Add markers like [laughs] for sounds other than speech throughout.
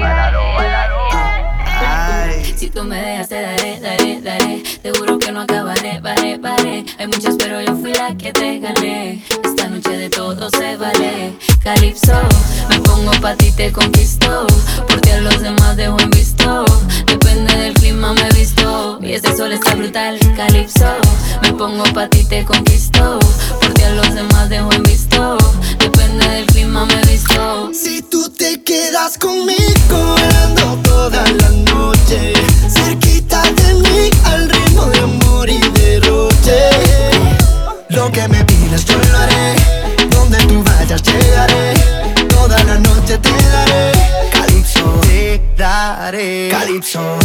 Báilalo, báilalo. Si tú me dejas te daré, daré, daré. Te juro que no acabaré, paré, paré. Hay muchas pero yo fui la que te gané. Esta noche de todo se vale. Calypso, me pongo pa' ti, te conquisto. Por ti a los demás dejo en visto. Depende del clima me visto. Y este sol está brutal, Calypso Me pongo pa' ti, te conquisto. Por ti a los demás dejo en visto. Depende del clima me visto. Si tú te quedas conmigo so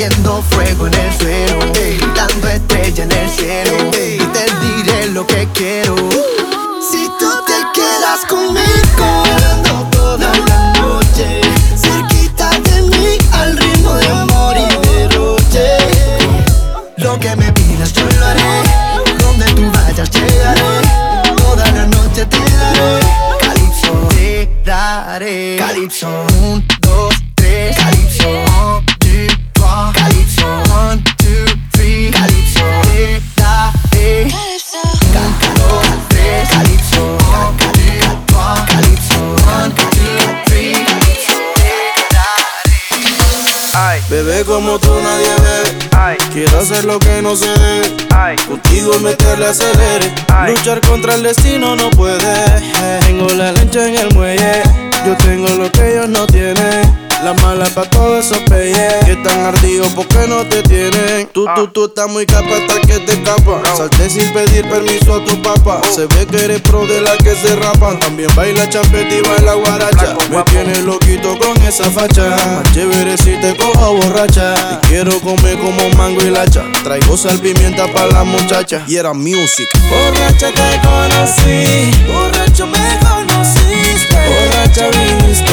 Prendiendo fuego en el suelo Dando estrella en el cielo Y te diré lo que quiero Acelere. Luchar contra el destino no puede. Tú, tú, tú estás muy capa hasta que te escapa Salte sin pedir permiso a tu papá. Se ve que eres pro de la que se rapan También baila champeta y baila guaracha. Me tienes loquito con esa facha. Más chévere si te cojo borracha. Te quiero comer como mango y lacha. Traigo sal pimienta para la muchacha. Y era music. Borracha te conocí. Borracho me conociste. Borracha viniste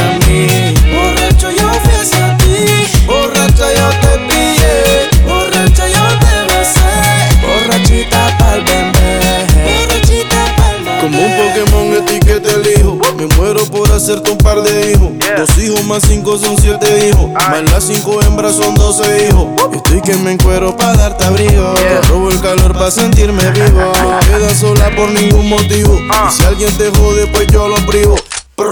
Pokémon etiqueta el hijo Me muero por hacerte un par de hijos. Dos hijos más cinco son siete hijos. Más las cinco hembras son doce hijos. Estoy que me encuero pa' darte abrigo. Te robo el calor pa' sentirme vivo. [laughs] No quedas sola por ningún motivo. Y si alguien te jode pues yo lo privo. Pra,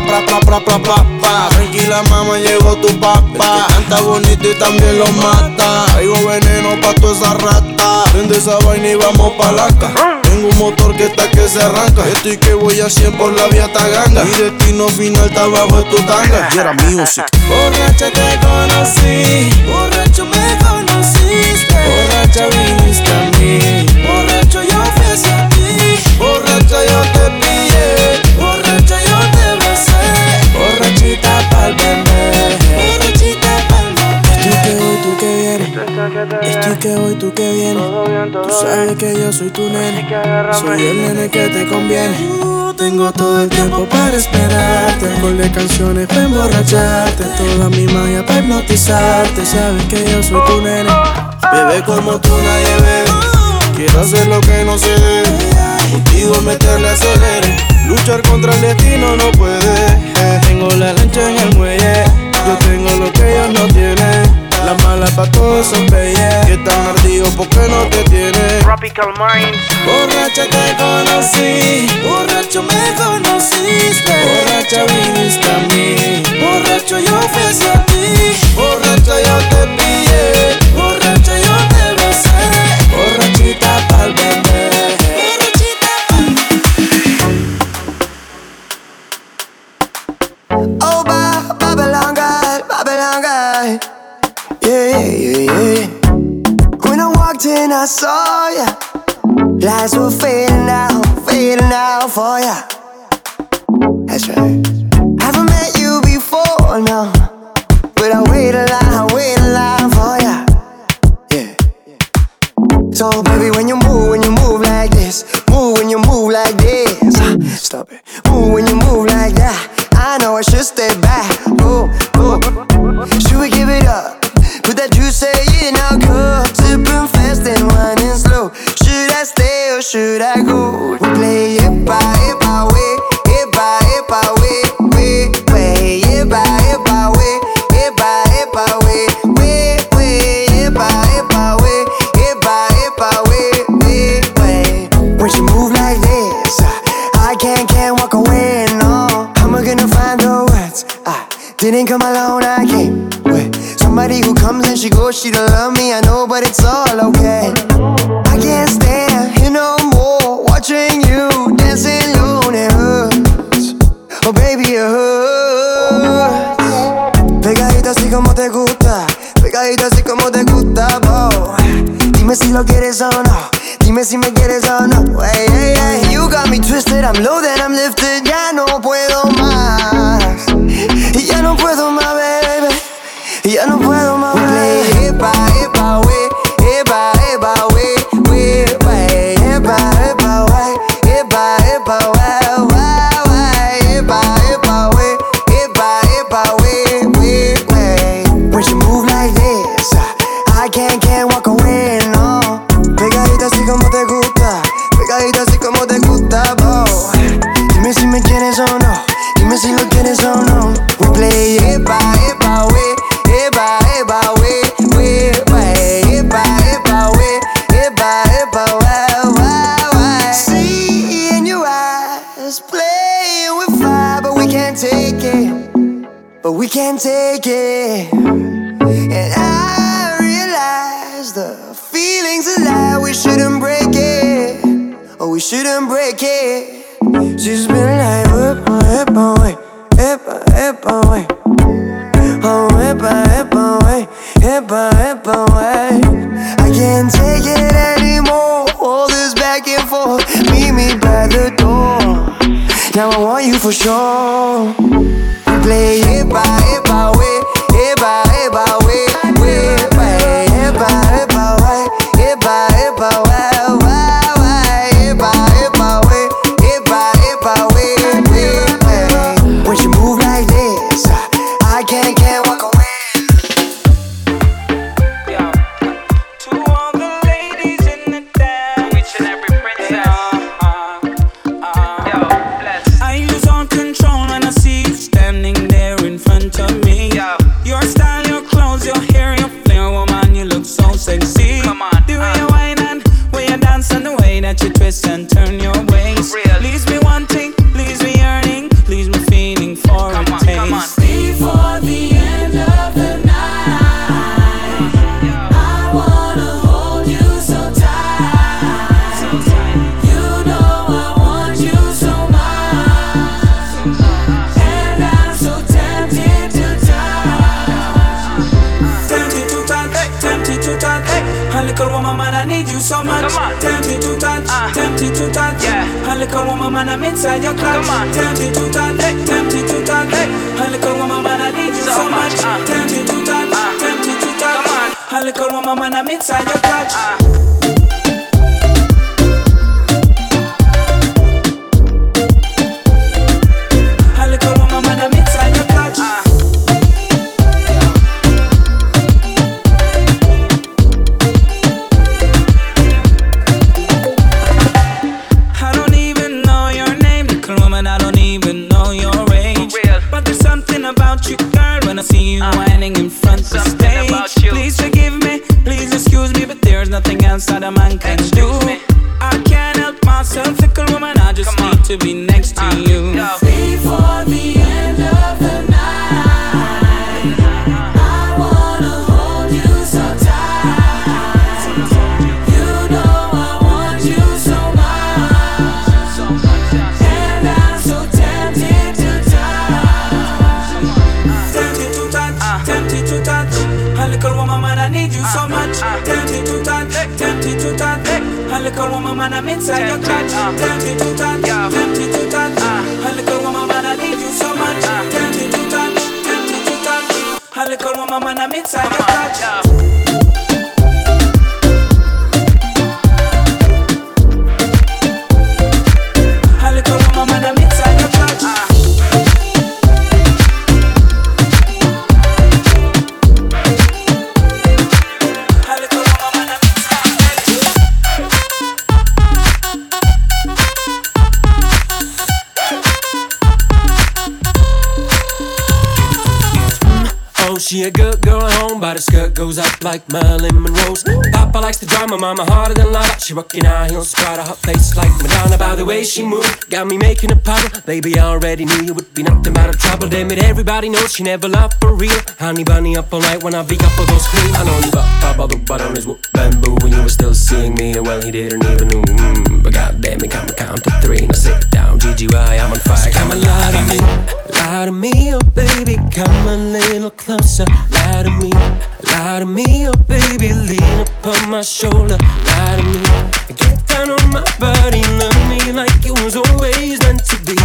pra. Tranquila mamá, llegó tu papá. Canta bonito y también lo mata. Traigo veneno pa' toda esa rata. Prende esa vaina y vamos pa' la ca Tengo un motor que está que se arranca. Estoy que voy a 100 por la vía Taganga. Mi destino final está abajo de tu tanga. Y era music. Borracha te conocí. Borracho me conociste. Borracha viniste a mí. Borracho yo fui hacia ti. Borracha yo te pillé. Borracha yo te besé. Borrachita pa'l bebé Estoy que voy, tú que vienes. Tú sabes que yo soy tu nene. Soy el nene que te conviene. Tengo todo el tiempo para esperarte. Con de canciones para emborracharte. Toda mi magia para hipnotizarte. Sabes que yo soy tu nene. Bebé como tú nadie bebe. Quiero hacer lo que no se debe. Contigo meterle acelere. Luchar contra el destino no puede. Tengo la lancha en el muelle. Yo tengo lo que ellos no tienen. La mala pa' todos son bellas. Y están ardidos porque no te tienen. Tropical Minds. Borracha te conocí. Borracho me conociste. Borracha viniste. will fail. cama la woman I'm inside your you so much. Ah, ah. Tempted to touch, tempted to touch. A little woman, man, I'm inside your clutch. Tempted to touch, tempted to touch. Ah. A little woman, man, I need you so much. Tempted to touch, tempted to touch. A little woman, man, I'm inside your uh-huh. clutch. Skirt goes up like Marilyn Monroe's. Papa likes the drama, mama harder than lava. She rockin' high heels, got a hot face like Madonna. By the way she moved, got me making a puddle. Baby, I already knew you would be nothing but a trouble. Damn it, everybody knows she never loved for real. Honey bunny up all night when I beat up those cream. I know you bought Papa the his whoop bamboo when you were still seeing me. And Well, he didn't even know. Mm, but goddamn, he come count to three. Now sit down, GGY, I'm on fire. Come and lie to me, lie to me, oh baby, come a little closer. Lie to me, lie to me, oh baby, lean upon my shoulder. Lie to me, get down on my body, love me like it was always meant to be.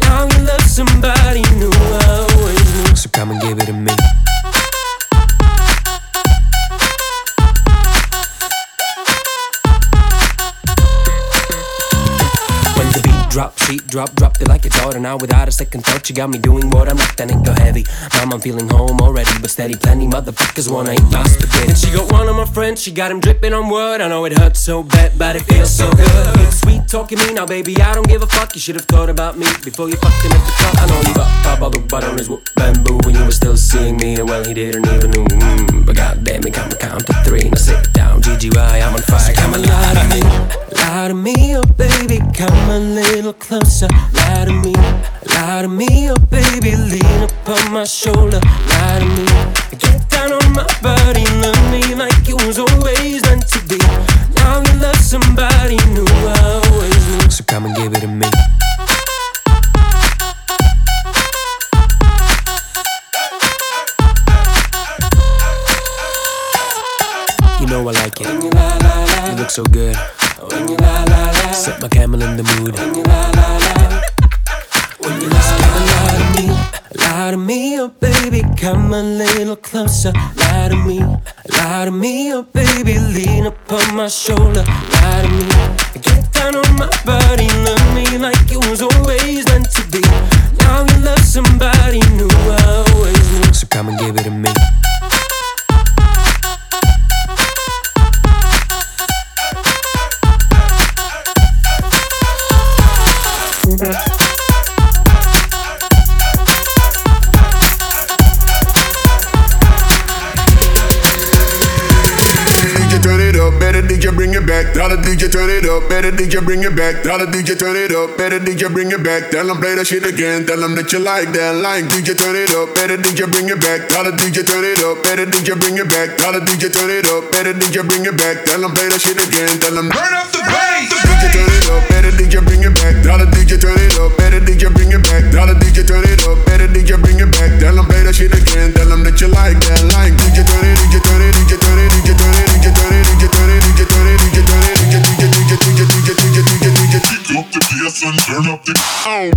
Now you love somebody new, I always knew. So come and give it to me. When the drop, drop, it like it's order. Now without a second thought, you got me doing what I'm not. Then it go heavy. Mom, I'm feeling home already, but steady. Plenty motherfuckers wanna eat my spaghetti. And she got one of my friends, she got him dripping on wood. I know it hurts so bad, but it feels so good. Good sweet talking me now, baby. I don't give a fuck. You should have thought about me before you fucked him at the club. I know you got pop all the his whoop bamboo when you were still seeing me. And well, he didn't even know. Mm, but goddamn, it come count to three. Now sit down, GGY, I'm on fire. So come and me, lie to me, oh baby, come a little closer. Lie to me, lie to me, oh baby, lean upon my shoulder. Lie to me, get down on my body, love me like it was always meant to be. Now you love somebody new, I always knew. So come and give it to me. You know I like it. You look so good. Set my camel in the mood. Just come and lie to me, lie to me, oh baby, come a little closer. Lie to me, lie to me, oh baby, lean upon my shoulder. Lie to me, get down on my body, love Tell the DJ turn it up, better DJ bring it back. Tell the DJ turn it up, better DJ bring it back. Tell them play that shit again. Tell them that you like that line. DJ turn it up, better DJ bring it back. Tell the DJ turn it up, better DJ bring it back. Tell the DJ turn it up, better DJ bring it back. Tell them play that shit again. Tell them turn up the bass. DJ turn it up, better DJ bring it back. Tell the DJ turn it up, better DJ bring it back. Tell the DJ turn it up, better DJ bring it back. Tell them play that shit again. Tell them that you like that line. DJ turn it, DJ turn it, DJ turn it, DJ turn it, DJ turn it, DJ turn it, Turn up the oh.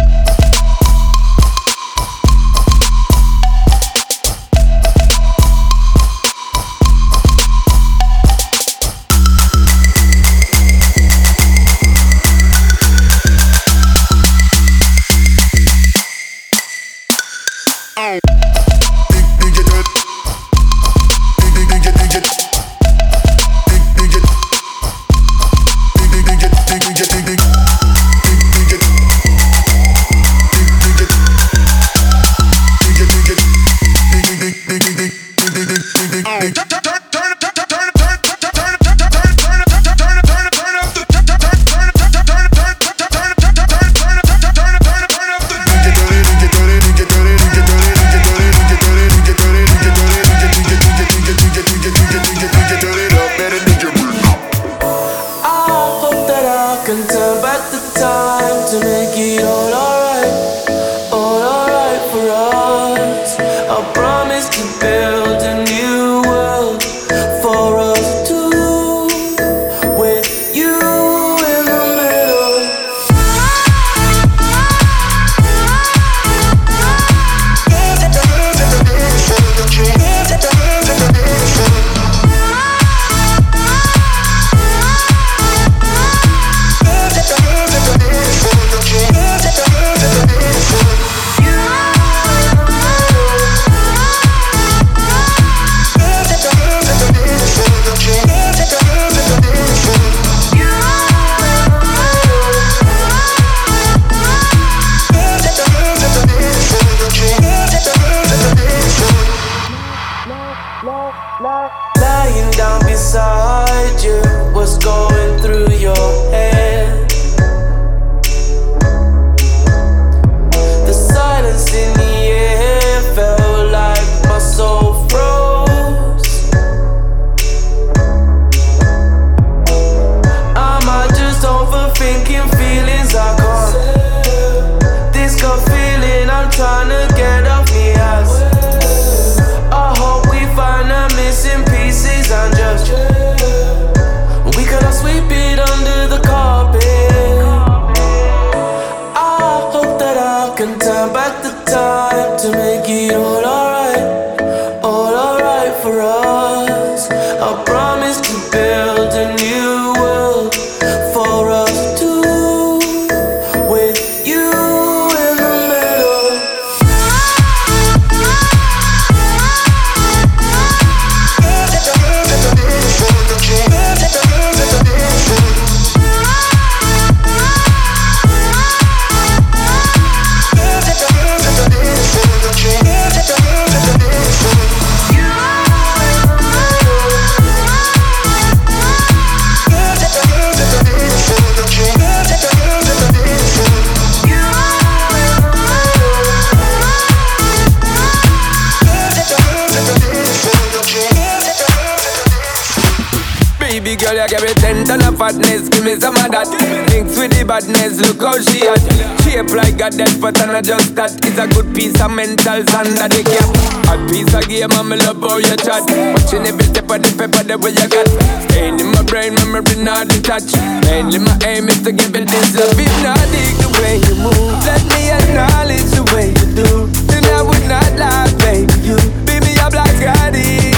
But and I just that. It's a good piece of mentals that they cap. A piece of game, me love how you chat. Watching every step of the paper, the way you got. Staying in my brain, memory not detached. Mainly my aim is to give it this love. If not dig the way you move, let me acknowledge the way you do. Then I would not lie, baby. You beat me up like. It's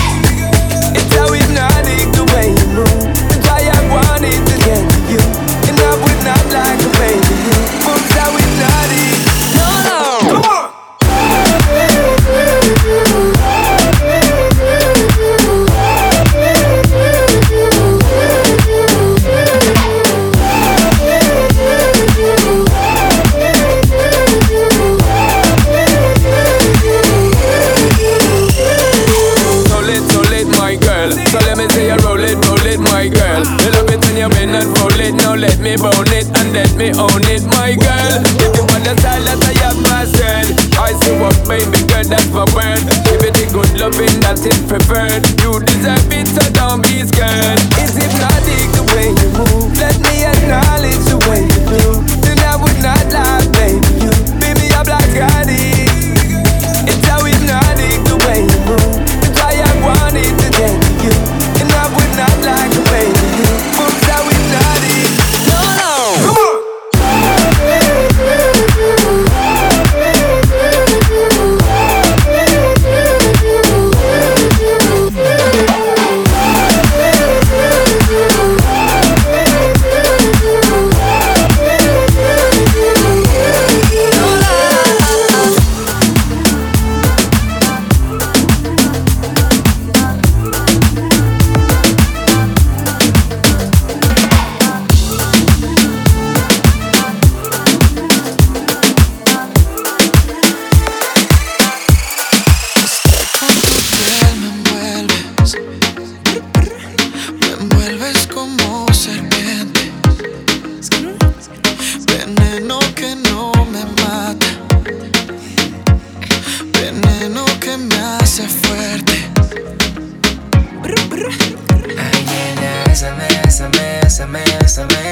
me it and let me own it, my girl. If you want the style that I have mastered, I see what baby girl, that's my word. Give it the good loving that is preferred. You deserve it, so don't be scared. It's hypnotic the way you move. Let me acknowledge the way you do. Then I would not lie, baby. You beat me up like. It's envuelves como serpiente, veneno que no me mata, veneno que me hace fuerte. Ay, nena, bésame, bésame, bésame, bésame.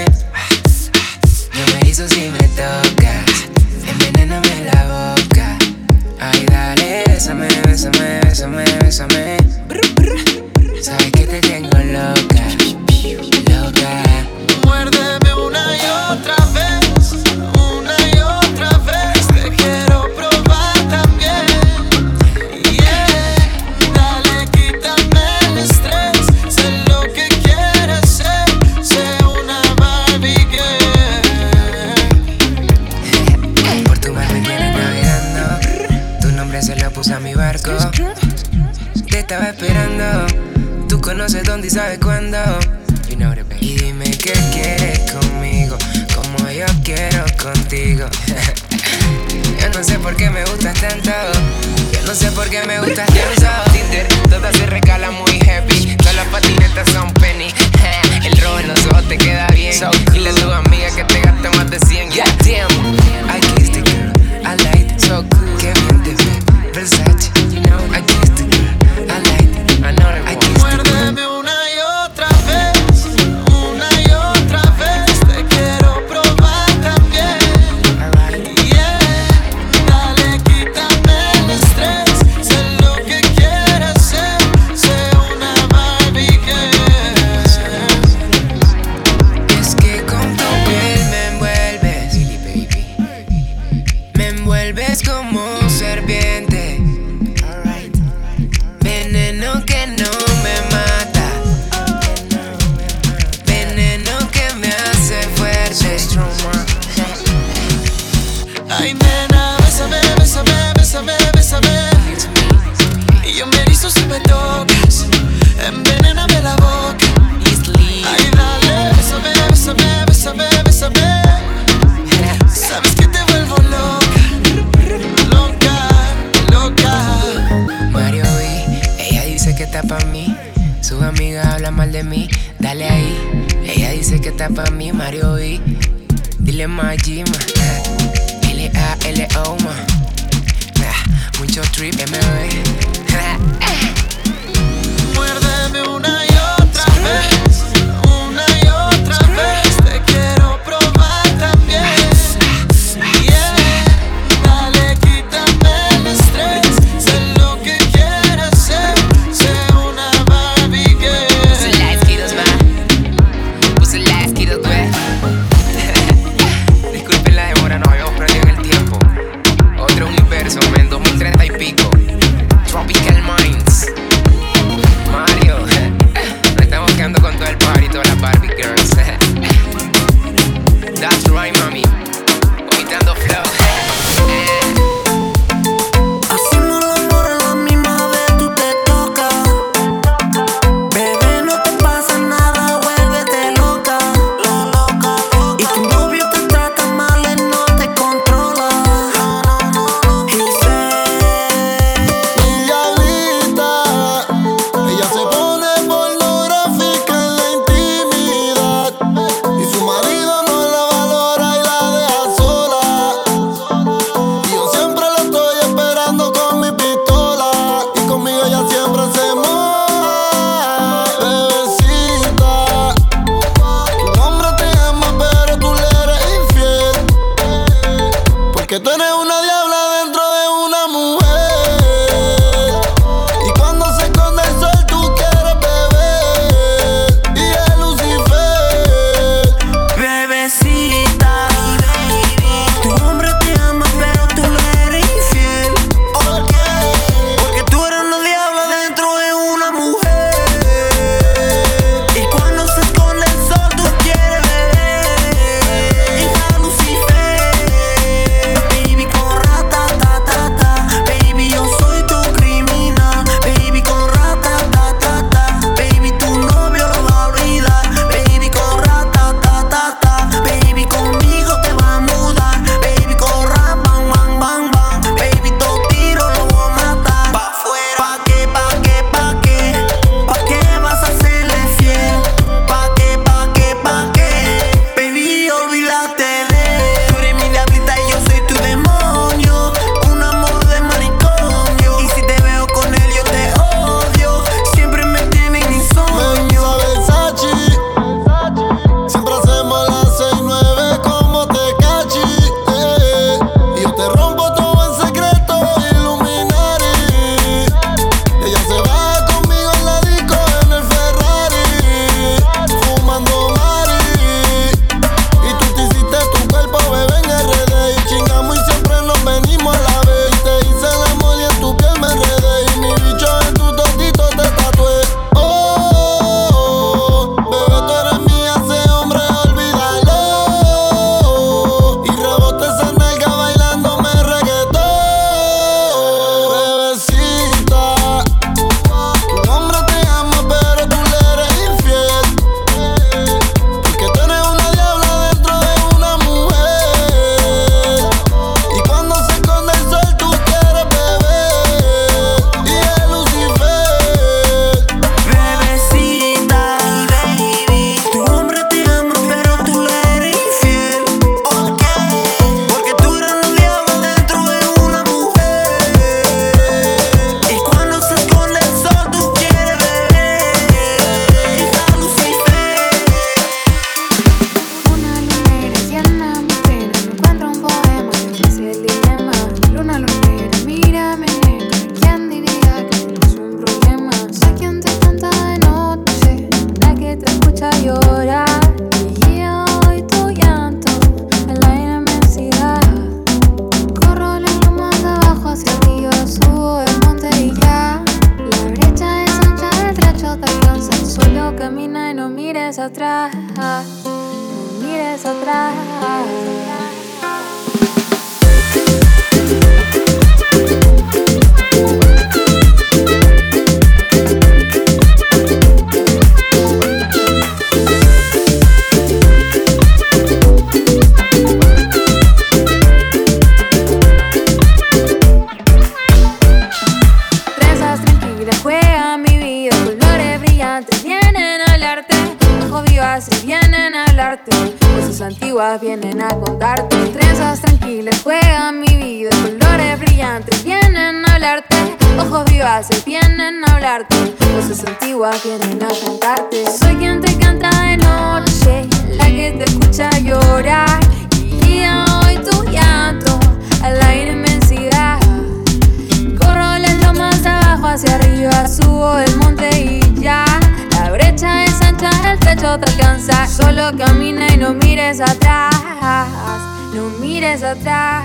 [laughs] Yo no sé por qué me gustas tanto. Yo no sé por qué me gustas tanto. me toques, envenéname la boca. Ay, dale, bésame, bésame, bésame, bésame. Sabes que te vuelvo loca, loca, loca. Mario y ella dice que está pa' mí. Sus amigas hablan mal de mí, dale ahí. Ella dice que está pa' mí, Mario y Dile Majima, L-A-L-O, ma. Ah, mucho trip, MB. [laughs] juega mi vida, colores brillantes vienen a hablarte, ojos vivas y vienen a hablarte, cosas antiguas vienen a contarte, trenzas tranquilas juegan mi vida, colores brillantes vienen a hablarte, ojos vivas y vienen a hablarte, cosas antiguas vienen a contarte. Soy quien te canta de noche, la que te escucha llorar, y hoy tu llanto al aire me hacia arriba, subo el monte y ya. La brecha es ancha, el techo te alcanza. Solo camina y no mires atrás, no mires atrás.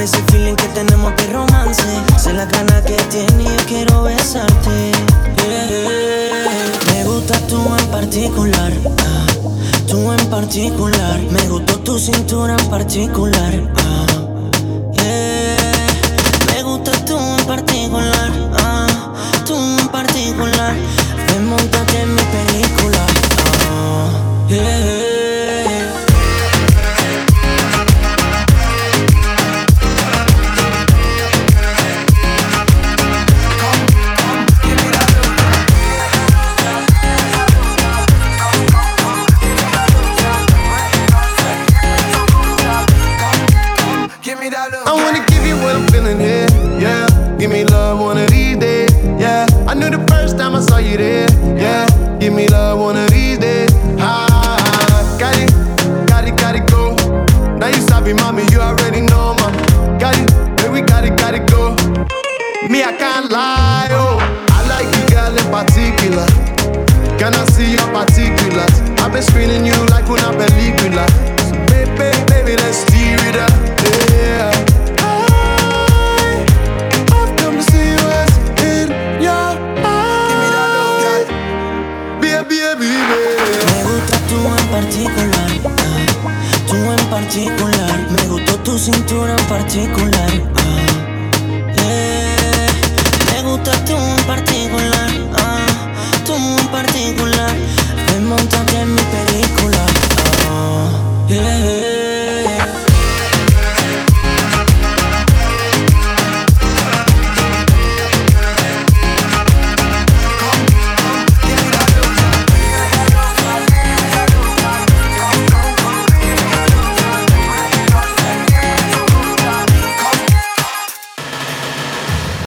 ese feeling que tenemos de romance. Sé la gana que tiene y quiero besarte. Me gusta tú en particular. Ah, tú en particular. Me gustó tu cintura en particular. Ah.